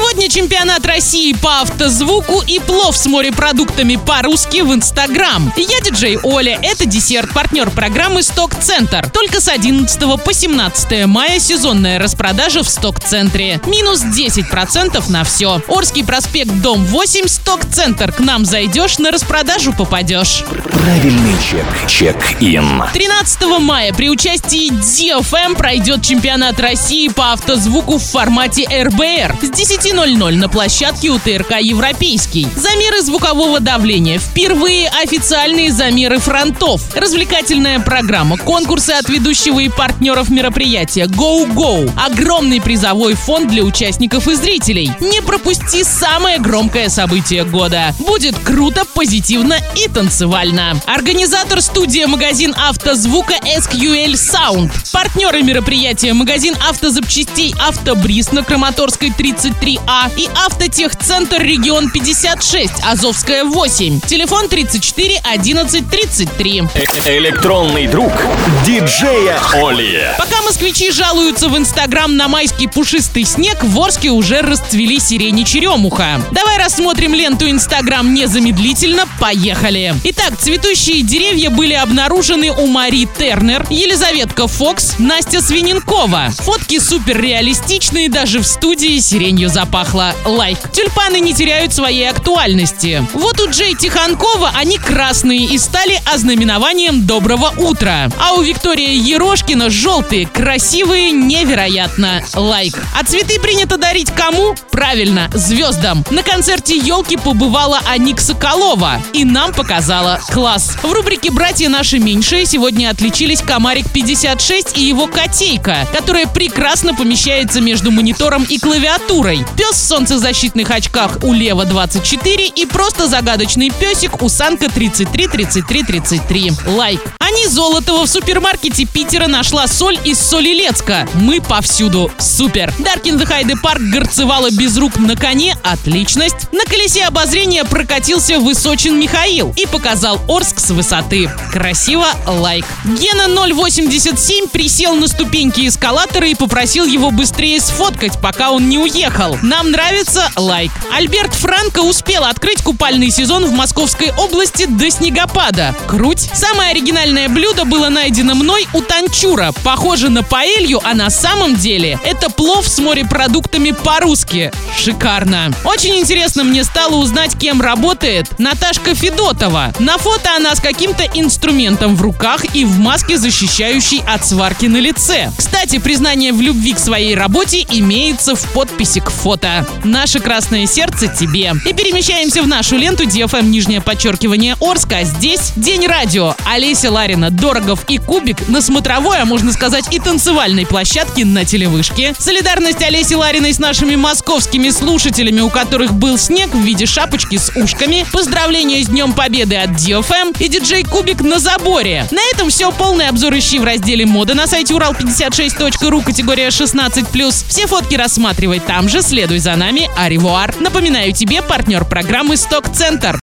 último Сегодня чемпионат России по автозвуку и плов с морепродуктами по-русски в Инстаграм. Я диджей Оля, это десерт, партнер программы «Сток Центр». Только с 11 по 17 мая сезонная распродажа в Сток Центре. Минус 10% на все. Орский проспект, дом 8, Сток Центр. К нам зайдешь, на распродажу попадешь. Правильный чек. Чек-ин. 13 мая при участии DFM пройдет чемпионат России по автозвуку в формате РБР с 10.00 на площадке УТРК «Европейский». Замеры звукового давления. Впервые официальные замеры фронтов. Развлекательная программа, конкурсы от ведущего и партнеров мероприятия Go Go. Огромный призовой фонд для участников и зрителей. Не пропусти самое громкое событие года. Будет круто, позитивно и танцевально. Организатор студия магазин автозвука SQL Sound. Партнеры мероприятия магазин автозапчастей Автобриз на Краматорской 33А и Автотехцентр регион 56, Азовская 8. Телефон 34 11 33. Электронный друг диджея Оли. Пока москвичи жалуются в Инстаграм на майский пушистый снег, в Орске уже расцвели сирень и черемуха. Давай рассмотрим ленту Инстаграм незамедлительно. Поехали! Итак, цветущие деревья были обнаружены у Мари Тернер, Елизаветка Фокс, Настя Свиненкова. Фотки супер реалистичные, даже в студии сиренью запахло. Лайк. Тюльпаны не теряют своей актуальности. Вот у Джей Тихонкова они красные и стали ознаменованием доброго утра. А у Виктории Ерошкина желтые, красивые, невероятно. Лайк. А цветы принято дарить кому? Правильно, звездам. На концерте елки побывала Аник Соколова и нам показала класс. В рубрике «Братья наши меньшие» сегодня отличились Комарик 56 и его котейка, которая прекрасно помещается между монитором и клавиатурой. Пес в солнцезащитных очках у Лева 24 и просто загадочный песик у Санка 33 33 33. Лайк. Ани Золотова в супермаркете Питера нашла соль из Соль-Илецка. Мы повсюду. Супер. Даркин the Hyde Park гарцевала без рук на коне. Отличность. На колесе обозрения прокатился Высочин Михаил и показал Орск с высоты. Красиво. Лайк. Гена 087 присел на ступеньки эскалатора и попросил его быстрее сфоткать, пока он не уехал. Нам нравится. Лайк. Альберт Франко успел открыть купальный сезон в Московской области до снегопада. Круть. Самое оригинальное блюдо было найдено мной у Танчура. Похоже на паэлью, а на самом деле это плов с морепродуктами по-русски. Шикарно. Очень интересно мне стало узнать, кем работает Наташка Федотова. На фото она с каким-то инструментом в руках и в маске, защищающей от сварки на лице. Кстати, признание в любви к своей работе имеется в подписи к фото. Наше красное сердце тебе. И перемещаемся в нашу ленту DFM нижнее подчеркивание Орска. Здесь День радио. Олеся Ларина, Дорогов и Кубик на смотровой, а можно сказать и танцевальной площадке на телевышке. Солидарность Олеси Лариной с нашими московскими слушателями, у которых был снег в виде шапочки с ушками. Поздравления с Днем Победы от DFM и диджей Кубик на заборе. На этом все. Полный обзор ищи в разделе мода на сайте урал56.ру категория 16+. Все фотки рассматривай там же, следуй за нами. Аривуар. Напоминаю тебе, партнер программы «Сток Центр».